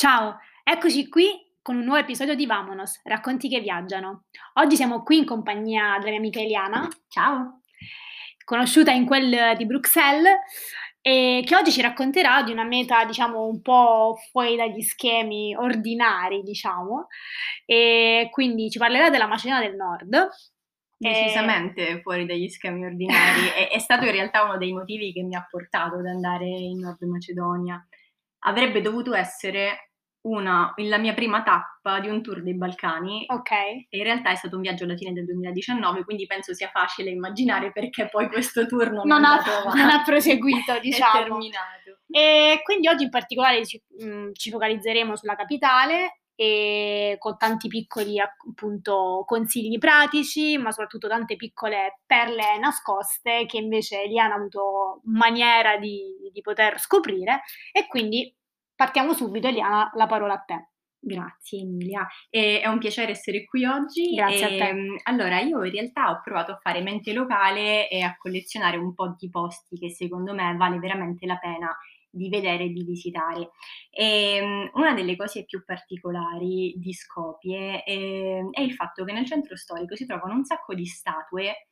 Ciao, eccoci qui con un nuovo episodio di Vamonos, racconti che viaggiano. Oggi siamo qui in compagnia della mia amica Eliana. Ciao. Conosciuta in quel di Bruxelles e che oggi ci racconterà di una meta, diciamo, un po' fuori dagli schemi ordinari, diciamo. E quindi ci parlerà della Macedonia del Nord. Decisamente fuori dagli schemi ordinari. è, è stato in realtà uno dei motivi che mi ha portato ad andare in Nord Macedonia. Avrebbe dovuto essere una, la mia prima tappa di un tour dei Balcani. Ok. E in realtà è stato un viaggio alla fine del 2019, quindi penso sia facile immaginare perché poi questo tour non, non, ha, non ha, proseguito, diciamo. è terminato. E quindi oggi in particolare ci, mh, mm, ci focalizzeremo sulla capitale e con tanti piccoli appunto consigli pratici, ma soprattutto tante piccole perle nascoste che invece Eliana ha avuto maniera di, di poter scoprire e quindi Partiamo subito, Eliana, la parola a te. Grazie Emilia, e è un piacere essere qui oggi. Grazie e, a te. Ehm, allora, io in realtà ho provato a fare mente locale e a collezionare un po' di posti che secondo me vale veramente la pena di vedere e di visitare. E, ehm, una delle cose più particolari di Skopje è, ehm, è il fatto che nel centro storico si trovano un sacco di statue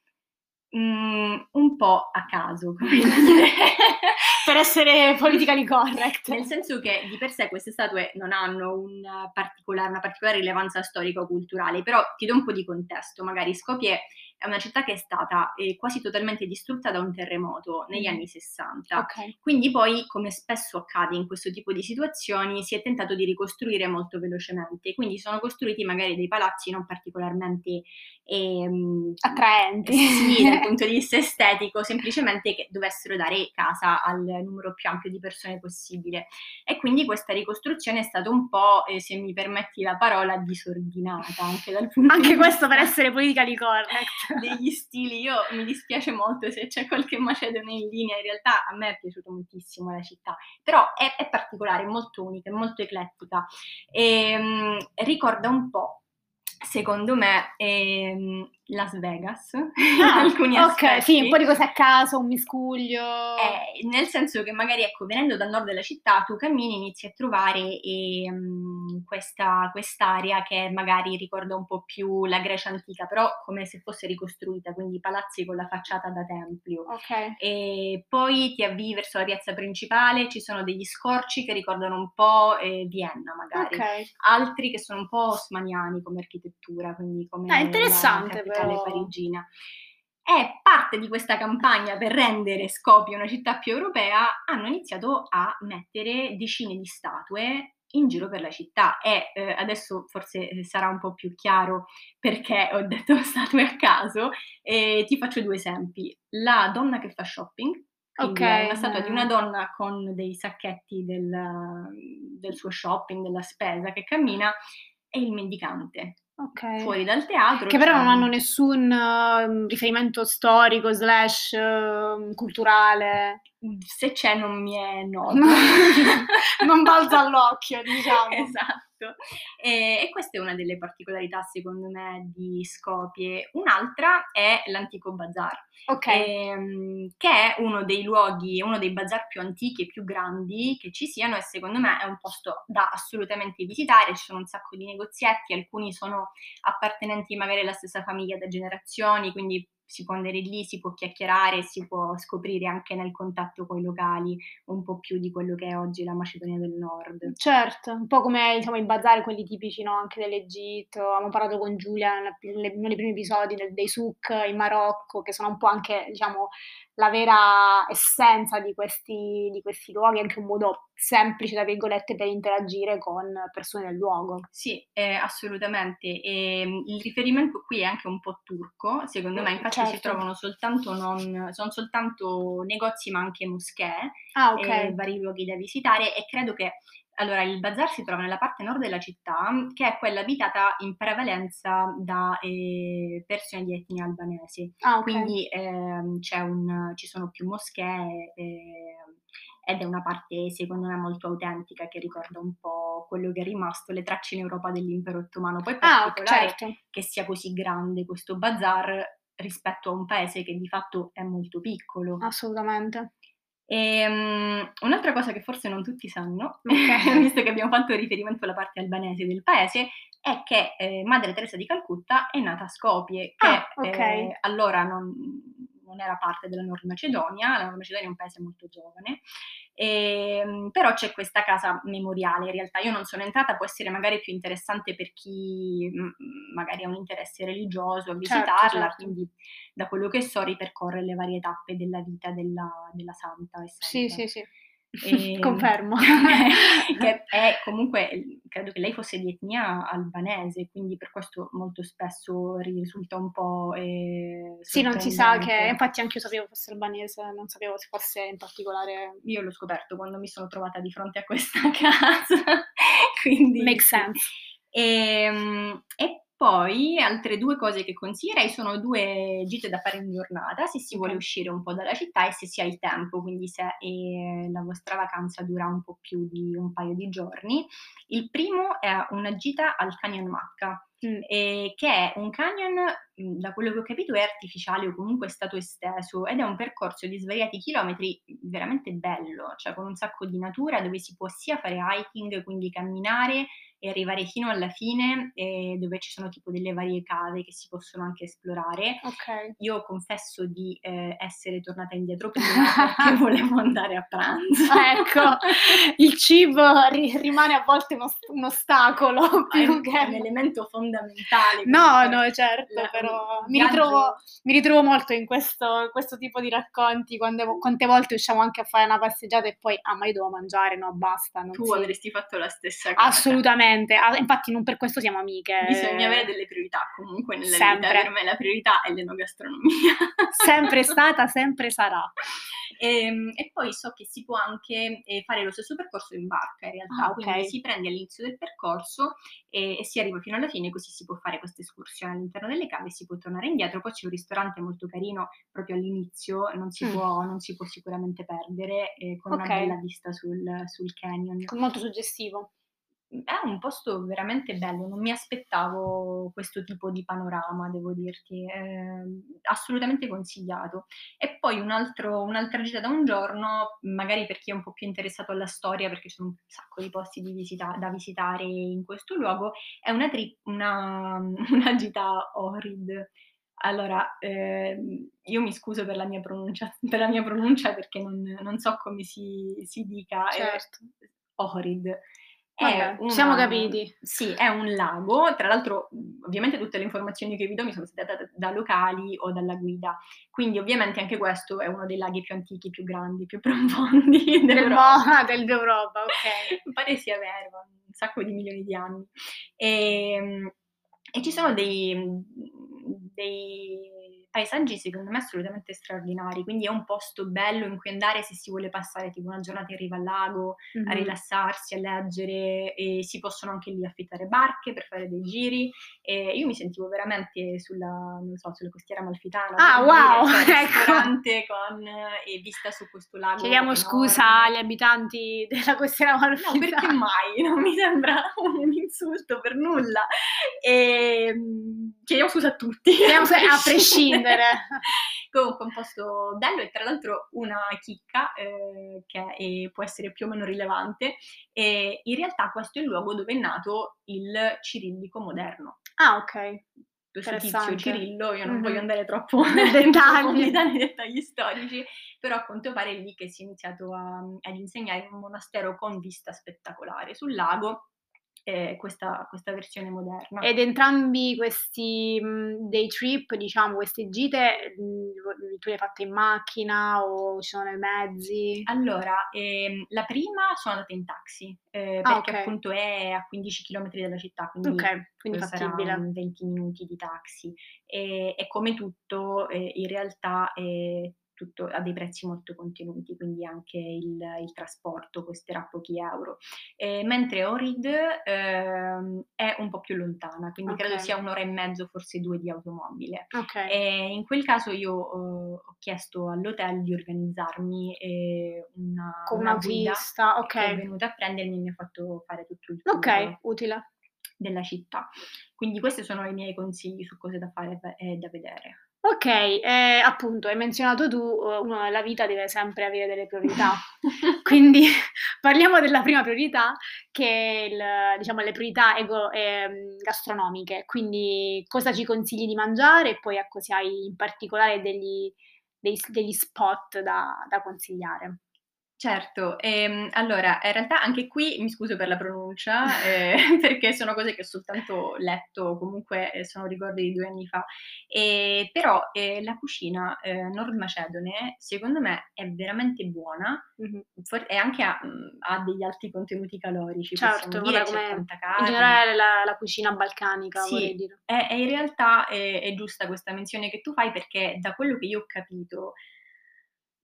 Mhmm, un po' a caso, come dire. per essere politically correct. Nel senso che di per sé queste statue non hanno un particolare, una particolare rilevanza storico-culturale, però ti do un po' di contesto, magari Skopje è una città che è stata eh, quasi totalmente distrutta da un terremoto negli mm. anni 60. Okay. Quindi poi, come spesso accade in questo tipo di situazioni, si è tentato di ricostruire molto velocemente. Quindi sono costruiti magari dei palazzi non particolarmente ehm, attraenti sì, dal punto di vista estetico, semplicemente che dovessero dare casa al numero più ampio di persone possibile. E quindi questa ricostruzione è stata un po', eh, se mi permetti la parola, disordinata anche dal punto anche di vista... questo per essere politically correct degli stili. Io mi dispiace molto se c'è qualche macedone in linea, in realtà a me è piaciuta moltissimo la città, però è, è particolare, è molto unica, è molto eclettica e um, ricorda un po' secondo me ehm, Las Vegas, ah, alcuni aspetti. Ok, sì, un po' di cose a caso, un miscuglio. Eh, nel senso che magari, ecco, venendo dal nord della città, tu cammini e inizi a trovare ehm, questa, quest'area che magari ricorda un po' più la Grecia antica, però come se fosse ricostruita, quindi palazzi con la facciata da tempio. Ok. E poi ti avvii verso la piazza principale, ci sono degli scorci che ricordano un po' eh, Vienna magari, okay. altri che sono un po' osmaniani come architettura, quindi come... Ah, interessante la, capitale parigina. E parte di questa campagna per rendere Skopje una città più europea hanno iniziato a mettere decine di statue in giro per la città e eh, adesso forse eh, sarà un po' più chiaro perché ho detto statue a caso e ti faccio due esempi. La donna che fa shopping, quindi okay. una statua di una donna con dei sacchetti del, del suo shopping, della spesa che cammina e il mendicante Okay. fuori dal teatro. Che però non hanno nessun uh, riferimento storico, slash uh, culturale. Se c'è non mi è noto. non balza all'occhio, diciamo. Esatto. E, e, questa è una delle particolarità, secondo me, di Skopje. Un'altra è l'antico bazar, okay. ehm, che è uno dei luoghi, uno dei bazar più antichi e più grandi che ci siano e secondo me è un posto da assolutamente visitare. Ci sono un sacco di negozietti, alcuni sono appartenenti magari alla stessa famiglia da generazioni, quindi si può andare lì, si può chiacchierare, si può scoprire anche nel contatto con i locali un po' più di quello che è oggi la Macedonia del Nord. Certo, un po' come diciamo i bazar, quelli tipici no? anche dell'Egitto, abbiamo parlato con Giulia dei primi episodi del, dei souk in Marocco, che sono un po' anche diciamo la vera essenza di questi, di questi luoghi, anche un modo semplice, tra virgolette, per interagire con persone del luogo. Sì, eh, assolutamente. E, ehm, il riferimento qui è anche un po' turco, secondo me, infatti certo. si trovano soltanto, non, sono soltanto negozi ma anche moschee, ah, okay. e vari luoghi da visitare e credo che allora, il bazar si trova nella parte nord della città, che è quella abitata in prevalenza da eh, persone di etnia albanesi. Ah, okay. Quindi eh, un, ci sono più moschee eh, ed è una parte, secondo me, molto autentica che ricorda un po' quello che è rimasto, le tracce in Europa dell'impero ottomano. Poi ah, certo. che sia così grande questo bazar rispetto a un paese che di fatto è molto piccolo. Assolutamente. E, um, un'altra cosa che forse non tutti sanno, okay. visto che abbiamo fatto riferimento alla parte albanese del paese, è che eh, Madre Teresa di Calcutta è nata a Skopje, che ah, okay. eh, allora non, non, era parte della Nord Macedonia, la Nord Macedonia è un paese molto giovane, e, ehm, però c'è questa casa memoriale, in realtà io non sono entrata, può essere magari più interessante per chi mh, magari ha un interesse religioso a certo, visitarla, certo, certo. quindi da quello che so ripercorre le varie tappe della vita della, della santa. E santa. Sì, sì, sì. E, Confermo. che è comunque, credo che lei fosse di etnia albanese, quindi per questo molto spesso risulta un po'... Eh, sì, non si sa che, infatti anche io sapevo fosse albanese, non sapevo se fosse in particolare... Io l'ho scoperto quando mi sono trovata di fronte a questa casa, quindi... Make sense. E, ehm, e poi altre due cose che consiglierei sono due gite da fare in giornata, se si vuole uscire un po' dalla città e se si ha il tempo, quindi se eh, la vostra vacanza dura un po' più di un paio di giorni. Il primo è una gita al Canyon Macca, mm. eh, che è un canyon, mm, da quello che ho capito, è artificiale o comunque è stato esteso ed è un percorso di svariati chilometri veramente bello, cioè con un sacco di natura dove si può sia fare hiking, quindi camminare, e arrivare fino alla fine eh, dove ci sono tipo delle varie cave che si possono anche esplorare. Okay. Io confesso di eh, essere tornata indietro prima perché volevo andare a pranzo. ecco, il cibo ri- rimane a volte uno, un ostacolo più che... È un elemento fondamentale. No, no, certo, la, però mi ritrovo, mi ritrovo, molto in questo, questo tipo di racconti quando, quante volte usciamo anche a fare una passeggiata e poi, ah ma io devo mangiare, no basta. tu si... avresti fatto la stessa cosa. Assolutamente Assolutamente, ah, infatti non per questo siamo amiche. Bisogna avere delle priorità comunque nella sempre. vita, per me la priorità è l'enogastronomia. sempre stata, sempre sarà. E, ehm, e, poi so che si può anche eh, fare lo stesso percorso in barca in realtà, ah, okay. quindi si prende all'inizio del percorso e, e, si arriva fino alla fine, così si può fare questa escursione all'interno delle cave, si può tornare indietro, poi c'è un ristorante molto carino proprio all'inizio, non si, mm. può, non si può, sicuramente perdere, eh, con okay. una bella vista sul, sul canyon. Molto suggestivo è un posto veramente bello, non mi aspettavo questo tipo di panorama, devo dirti, eh, assolutamente consigliato. E poi un altro, un'altra gita da un giorno, magari per chi è un po' più interessato alla storia, perché c'è un sacco di posti di visita, da visitare in questo luogo, è una, tri- una, una gita Ohrid. Allora, eh, io mi scuso per la mia pronuncia, per la mia pronuncia perché non, non so come si, si dica. Certo. Eh, Ohrid. Vabbè, una, siamo capiti. Sì, è un lago, tra l'altro ovviamente tutte le informazioni che vi do mi sono state date da, locali o dalla guida, quindi ovviamente anche questo è uno dei laghi più antichi, più grandi, più profondi d'Europa. Del, dell'Europa, ok. Pare sia vero, un sacco di milioni di anni. E, ehm, e ci sono dei, dei paesaggi secondo me assolutamente straordinari, quindi è un posto bello in cui andare se si vuole passare tipo una giornata in riva al lago, mm-hmm. a rilassarsi, a leggere e si possono anche lì affittare barche per fare dei giri e io mi sentivo veramente sulla, non so, sulla costiera malfitana. Ah wow! Dire, cioè, ristorante con e vista su questo lago. Chiediamo scusa agli abitanti della costiera malfitana. No, perché mai? Non mi sembra un insulto per nulla. E ehm, chiediamo scusa a tutti. Chiediamo scusa a prescindere ridere. Comunque un posto bello e tra l'altro una chicca eh, che è, può essere più o meno rilevante. E in realtà questo è il luogo dove è nato il cirillico moderno. Ah, ok. Questo tizio Cirillo, io non mm-hmm. voglio andare troppo nei dettagli. dettagli storici, però a quanto pare è lì che si è iniziato a, ad insegnare in un monastero con vista spettacolare sul lago eh, questa, questa, versione moderna. Ed entrambi questi mh, day trip, diciamo, queste gite, mh, tu le hai fatte in macchina o ci sono i mezzi? Allora, ehm, la prima sono andata in taxi, eh, ah, perché okay. appunto è a 15 km dalla città, quindi, okay, quindi fattibile. 20 minuti di taxi. E, e come tutto, eh, in realtà tutto a dei prezzi molto contenuti, quindi anche il, il trasporto costerà pochi euro. Eh, mentre Orid eh, è un po' più lontana, quindi okay. credo sia un'ora e mezzo, forse due di automobile. Okay. E in quel caso io uh, ho chiesto all'hotel di organizzarmi eh, una, con una, una vista, ok. Che è venuta a prendermi e mi ha fatto fare tutto il tour. Ok, utile della città. Quindi questi sono i miei consigli su cose da fare e da vedere. Ok, eh, appunto, hai menzionato tu, uh, uno nella vita deve sempre avere delle priorità. Quindi parliamo della prima priorità, che è il, diciamo, le priorità ego, eh, gastronomiche. Quindi cosa ci consigli di mangiare e poi ecco se hai in particolare degli, dei, degli spot da, da consigliare. Certo, ehm, allora in realtà anche qui mi scuso per la pronuncia, ehm, perché sono cose che ho soltanto letto, comunque eh, sono ricordi di due anni fa, e, però eh, la cucina eh, nord-macedone secondo me è veramente buona Mhm. for- e anche ha, ha degli alti contenuti calorici, Certo, dire, come tanta in generale la, la cucina balcanica, Sì, vorrei dire. è, è in realtà è, è giusta questa menzione che tu fai perché da quello che io ho capito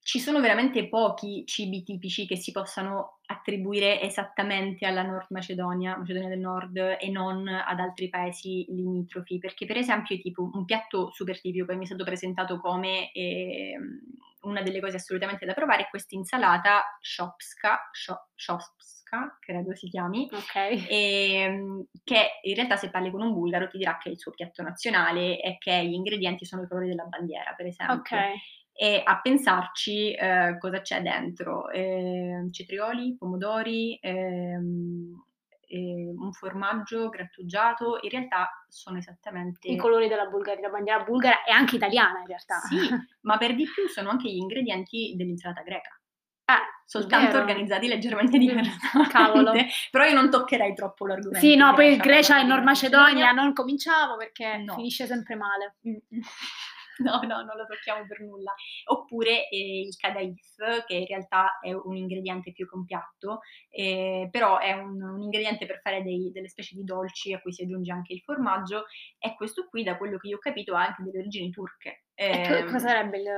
ci sono veramente pochi cibi tipici che si possano attribuire esattamente alla Nord Macedonia, Macedonia del Nord e non ad altri paesi limitrofi, perché per esempio tipo un piatto super tipico che mi è stato presentato come eh, una delle cose assolutamente da provare è questa insalata shopska, shopska credo si chiami, Ok. e, ehm, che in realtà se parli con un bulgaro ti dirà che è il suo piatto nazionale e che gli ingredienti sono i colori della bandiera, per esempio. Ok. E a pensarci eh, cosa c'è dentro, eh, cetrioli, pomodori, ehm, eh, un formaggio grattugiato, in realtà sono esattamente... I colori della Bulgaria, la bandiera bulgara e anche italiana in realtà. Sì, ma per di più sono anche gli ingredienti dell'insalata greca. Eh, soltanto vero. organizzati leggermente Mm, diversamente. cavolo. Però io non toccherei troppo l'argomento. Sì, no, poi Grecia, e Nord Macedonia non cominciamo perché No. finisce sempre male. Mm. No, no, non lo tocchiamo per nulla. Oppure eh, il kadaif, che in realtà è un ingrediente più compiatto, eh, però è un, un ingrediente per fare dei- delle specie di dolci a cui si aggiunge anche il formaggio. E questo qui, da quello che io ho capito, ha anche delle origini turche. E Ehm, cosa sarebbe il...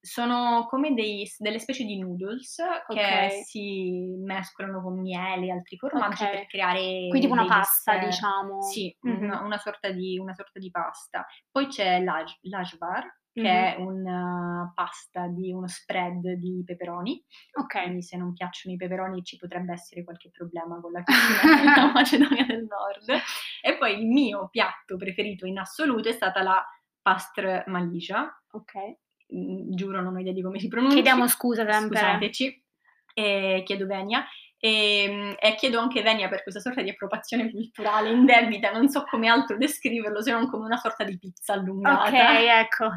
sono come dei- delle specie di noodles che Ok. si mescolano con miele e altri formaggi Ok. per creare Quindi tipo una pasta, dessert. diciamo. Sì, Mhm. una, una sorta di, una sorta di pasta. Poi c'è l'aj- l'ajvar, che Mhm. è una pasta di uno spread di peperoni. Ok. Quindi se non piacciono i peperoni ci potrebbe essere qualche problema con la cucina della Macedonia del Nord. E poi il mio piatto preferito in assoluto è stata la pastr malicia, Ok. Mm, giuro non ho idea di come si pronuncia. Chiediamo scusa sempre. Scusateci, e chiedo venia. E, e chiedo anche venia per questa sorta di appropriazione culturale indebita, non so come altro descriverlo se non come una sorta di pizza allungata. Ok, ecco,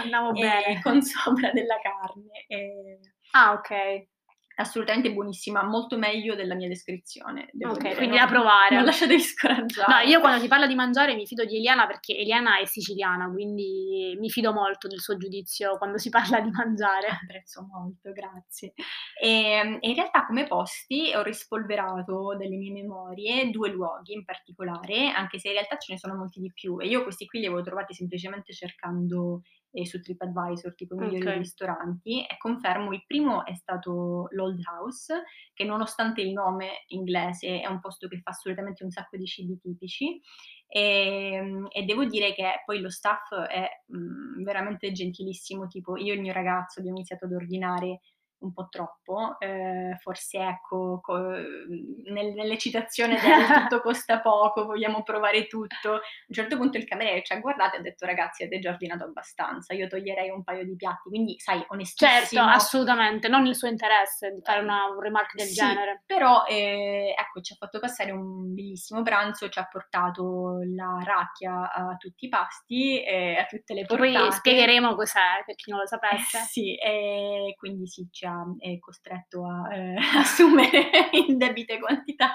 andiamo bene. con sopra della carne. E Ah, ok. Assolutamente buonissima, molto meglio della mia descrizione. devo Ok, dire, quindi non- da provare. Non lasciatevi scoraggiare. No, io quando si parla di mangiare mi fido di Eliana perché Eliana è siciliana, quindi mi fido molto del suo giudizio quando si parla di mangiare. Apprezzo molto, grazie. E, e in realtà come posti ho rispolverato dalle mie memorie due luoghi in particolare, anche se in realtà ce ne sono molti di più e io questi qui li avevo trovati semplicemente cercando eh, su TripAdvisor, tipo i migliori Ok. ristoranti e confermo, il primo è stato l'Old House, che nonostante il nome inglese è un posto che fa assolutamente un sacco di cibi tipici e, e devo dire che poi lo staff è mm, veramente gentilissimo, tipo io e il mio ragazzo abbiamo iniziato ad ordinare un po' troppo, eh, forse ecco, co- nel- nell'eccitazione del tutto costa poco, vogliamo provare tutto. A un certo punto il cameriere ci ha guardato e ha detto ragazzi avete già ordinato abbastanza, io toglierei un paio di piatti, quindi sai, onestissimo. Certo, assolutamente, non il suo interesse di fare una, un remark del Sì, genere. Però eh, ecco, ci ha fatto passare un bellissimo pranzo, ci ha portato la racchia a tutti i pasti, e a tutte le portate. poi spiegheremo cos'è per chi non lo Eh, sapesse. sì, e quindi sì, ci ha eh, costretto a eh, assumere in debite quantità,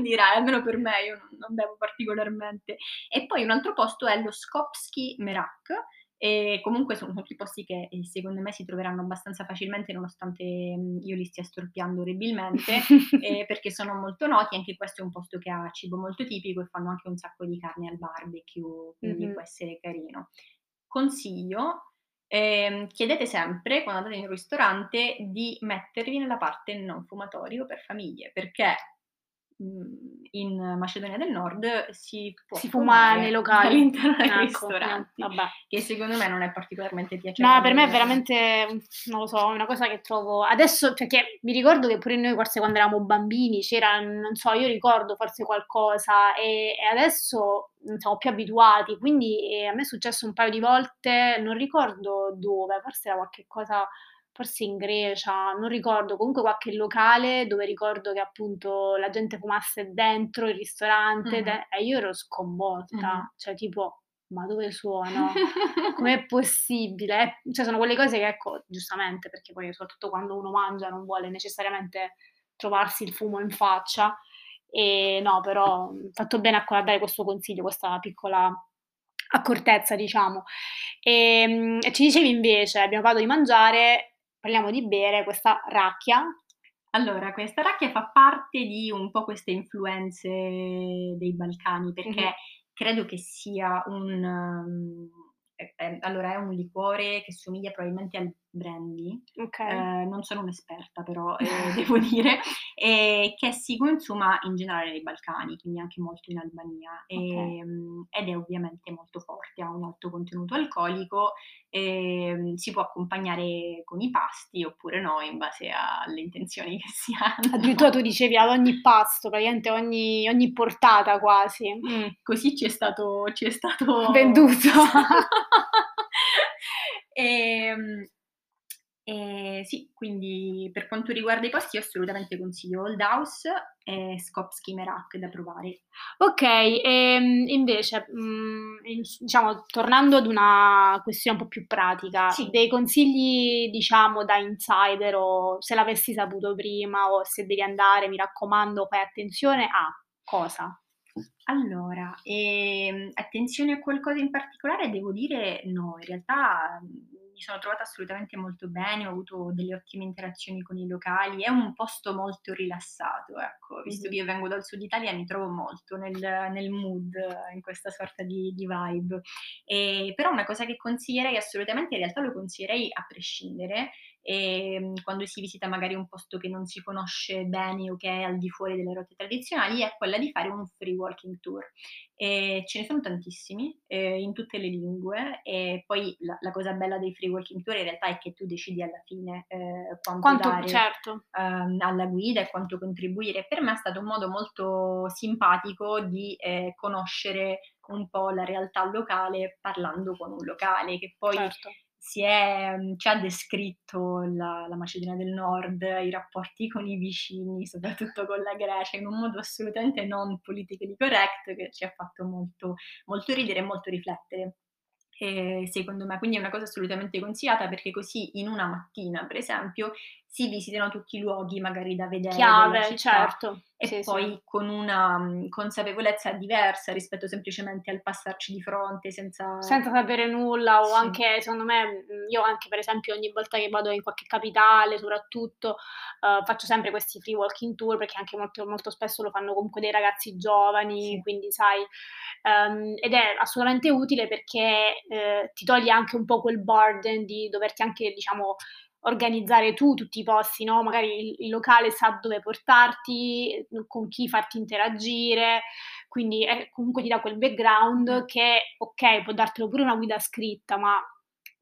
direi, almeno per me, io non, non bevo particolarmente. E poi un altro posto è lo Skopski Merak, e comunque sono tutti posti che eh, secondo me si troveranno abbastanza facilmente, nonostante mm, io li stia storpiando orribilmente, eh, perché sono molto noti. Anche questo è un posto che ha cibo molto tipico e fanno anche un sacco di carne al barbecue, quindi Mhm. può essere carino. Consiglio, ehm, chiedete sempre quando andate in un ristorante di mettervi nella parte non fumatorio per famiglie, perché in Macedonia del Nord si può si fuma nei locali all'interno dei ecco, ristoranti, vabbè. che secondo me non è particolarmente piacevole. No, per me è veramente, non lo so, una cosa che trovo... Adesso, perché mi ricordo che pure noi forse quando eravamo bambini c'era, non so, io ricordo forse qualcosa e, e adesso non siamo più abituati, quindi eh, a me è successo un paio di volte, non ricordo dove, forse era qualche cosa forse in Grecia, non ricordo, comunque qualche locale dove ricordo che appunto la gente fumasse dentro il ristorante de- e io ero sconvolta, Mhm. cioè tipo, ma dove suono? Com'è possibile? Cioè sono quelle cose che ecco, giustamente, perché poi soprattutto quando uno mangia non vuole necessariamente trovarsi il fumo in faccia, e no, però fatto bene a dare questo consiglio, questa piccola accortezza, diciamo. E, e ci dicevi invece, abbiamo parlato di mangiare, parliamo di bere, questa racchia. Allora, questa racchia fa parte di un po' queste influenze dei Balcani, perché Mhm. credo che sia un... um, eh, eh, allora, è un liquore che somiglia probabilmente al brandy, Ok. eh, non sono un'esperta però, eh, devo dire, e che si consuma in generale nei Balcani, quindi anche molto in Albania, e, mm, ed è ovviamente molto forte, ha un alto contenuto alcolico, e, mm, si può accompagnare con i pasti oppure no, in base alle intenzioni che si hanno. Addirittura tu dicevi ad ogni pasto, praticamente ogni, ogni portata quasi. Mm. Così ci è stato, ci è stato Venduto. e, e sì, quindi per quanto riguarda i posti, io assolutamente consiglio Old House e Skopski Merak da provare. Ok, ehm, invece, mm, diciamo, tornando ad una questione un po' più pratica, Sì. dei consigli, diciamo, da insider o se l'avessi saputo prima o se devi andare, mi raccomando, fai attenzione a cosa? Allora, ehm, attenzione a qualcosa in particolare, devo dire no, in realtà mi sono trovata assolutamente molto bene, ho avuto delle ottime interazioni con i locali, è un posto molto rilassato, ecco, visto Mhm. che io vengo dal sud Italia mi trovo molto nel, nel mood, in questa sorta di, di vibe. E, però una cosa che consiglierei assolutamente, in realtà lo consiglierei a prescindere, e, quando si visita magari un posto che non si conosce bene o che è al di fuori delle rotte tradizionali, è quella di fare un free walking tour. E ce ne sono tantissimi eh, in tutte le lingue e poi la, la, cosa bella dei free walking tour in realtà è che tu decidi alla fine eh, quanto, Quanto dare certo. ehm, alla guida e quanto contribuire. Per me è stato un modo molto simpatico di eh, conoscere un po' la realtà locale parlando con un locale che poi certo. Si è, ci ha descritto la, la, Macedonia del Nord, i rapporti con i vicini, soprattutto con la Grecia, in un modo assolutamente non politically correct che ci ha fatto molto, molto ridere e molto riflettere. E secondo me, quindi è una cosa assolutamente consigliata perché così in una mattina, per esempio, si visitano tutti i luoghi magari da vedere. Chiave, certo. E sì, poi sì. con una um, consapevolezza diversa rispetto semplicemente al passarci di fronte senza... senza sapere nulla o Sì. anche secondo me io anche per esempio ogni volta che vado in qualche capitale soprattutto uh, faccio sempre questi free walking tour perché anche molto, molto spesso lo fanno comunque dei ragazzi giovani quindi sai um, ed è assolutamente utile perché eh, ti toglie anche un po' quel burden di doverti anche diciamo organizzare tu tutti i posti, no? Magari il, il, locale sa dove portarti, con chi farti interagire, quindi è, comunque ti dà quel background che, ok, può dartelo pure una guida scritta, ma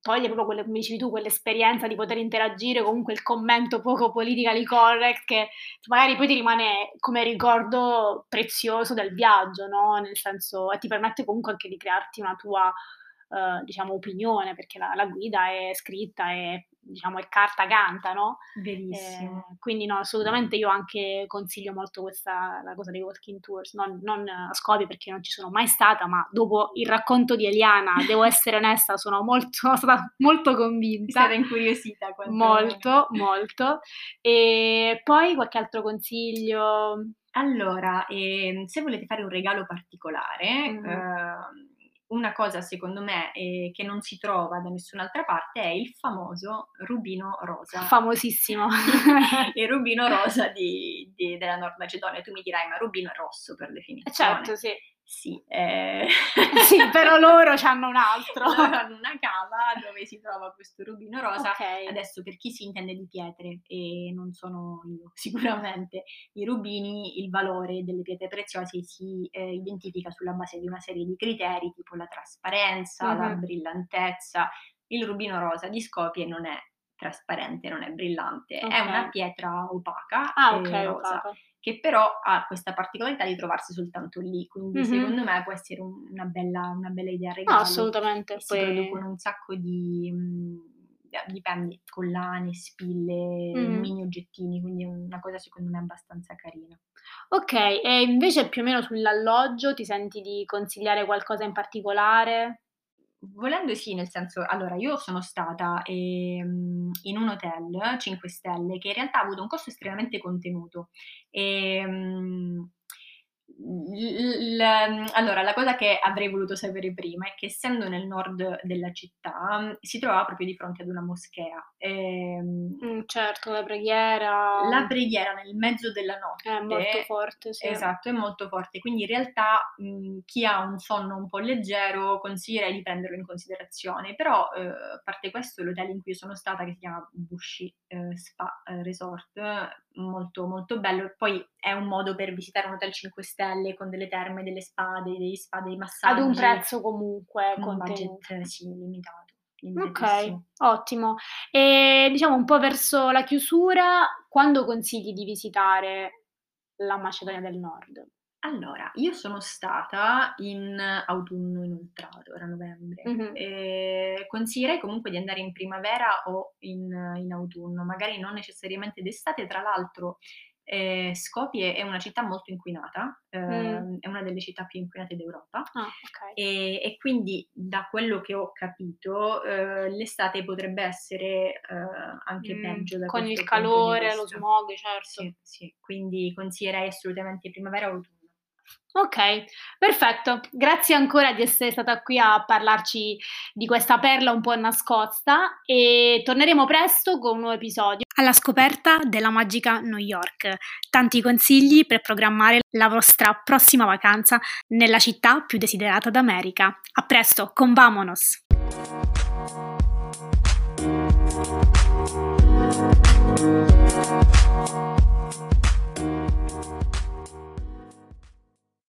toglie proprio quelle, come dicevi tu, quell'esperienza di poter interagire, comunque il commento poco politically correct che magari poi ti rimane come ricordo prezioso del viaggio, no? Nel senso, e ti permette comunque anche di crearti una tua, uh, diciamo, opinione, perché la, la guida è scritta e diciamo è carta canta, no? Verissimo. Eh, quindi no, assolutamente io anche consiglio molto questa la cosa dei walking tours, non, non a Skopje perché non ci sono mai stata, ma dopo il racconto di Eliana, devo essere onesta, sono molto, sono stata molto convinta. Stata incuriosita. Molto, molto. E poi qualche altro consiglio? Allora, eh, se volete fare un regalo particolare, Mhm. eh, una cosa secondo me eh, che non si trova da nessun'altra parte è il famoso rubino rosa. Famosissimo. il rubino rosa di, di- della Nord Macedonia. Tu mi dirai, ma rubino è rosso per definizione. certo, sì. Sì, eh... sì, però loro hanno un altro. loro hanno una cava dove si trova questo rubino rosa. Ok. Adesso per chi si intende di pietre, e non sono io sicuramente, i rubini, il valore delle pietre preziose si eh, identifica sulla base di una serie di criteri, tipo la trasparenza, la Mhm. brillantezza. Il rubino rosa di Skopje non è trasparente, non è brillante, è Ok. una pietra opaca Ah, e ok, rosa opaco. Che però ha questa particolarità di trovarsi soltanto lì, quindi Mhm. secondo me può essere un- una, bella, una bella idea a No, regalo. assolutamente. Si Poi... producono un sacco di, mh, eh, dipende, collane, spille, Mhm. mini oggettini, quindi è una cosa secondo me abbastanza carina. Ok, e invece più o meno sull'alloggio ti senti di consigliare qualcosa in particolare? Volendo sì, nel senso, allora io sono stata ehm, in un hotel 5 stelle che in realtà ha avuto un costo estremamente contenuto. Ehm, l- l- allora, la cosa che avrei voluto sapere prima è che essendo nel nord della città si trovava proprio di fronte ad una moschea. Ehm, Mm, certo, la preghiera la preghiera nel mezzo della notte è molto forte, sì. Esatto, è molto forte, quindi in realtà mh, chi ha un sonno un po' leggero consiglierei di prenderlo in considerazione, però eh, a parte questo l'hotel in cui sono stata che si chiama Bushi eh, Spa eh, Resort, molto molto bello, e poi è un modo per visitare un hotel 5 stelle con delle terme, delle spade, degli spa, dei massaggi. Ad un prezzo comunque con un budget sì, limitato. Ok, ottimo. E diciamo un po' verso la chiusura, quando consigli di visitare la Macedonia del Nord? Allora, io sono stata in autunno inoltrato, era novembre. Mhm. E consiglierei comunque di andare in primavera o in, in autunno, magari non necessariamente d'estate. Tra l'altro, eh, Skopje è una città molto inquinata, eh, Mm. è una delle città più inquinate d'Europa. Ah, ok. E, e quindi, da quello che ho capito, eh, l'estate potrebbe essere eh, anche Mm, peggio con il calore, lo smog, certo. Sì, sì, quindi consiglierei assolutamente primavera o autunno. Ok, perfetto. Grazie ancora di essere stata qui a parlarci di questa perla un po' nascosta e torneremo presto con un nuovo episodio. Alla scoperta della magica New York. Tanti consigli per programmare la vostra prossima vacanza nella città più desiderata d'America. A presto, con Vamonos! Thank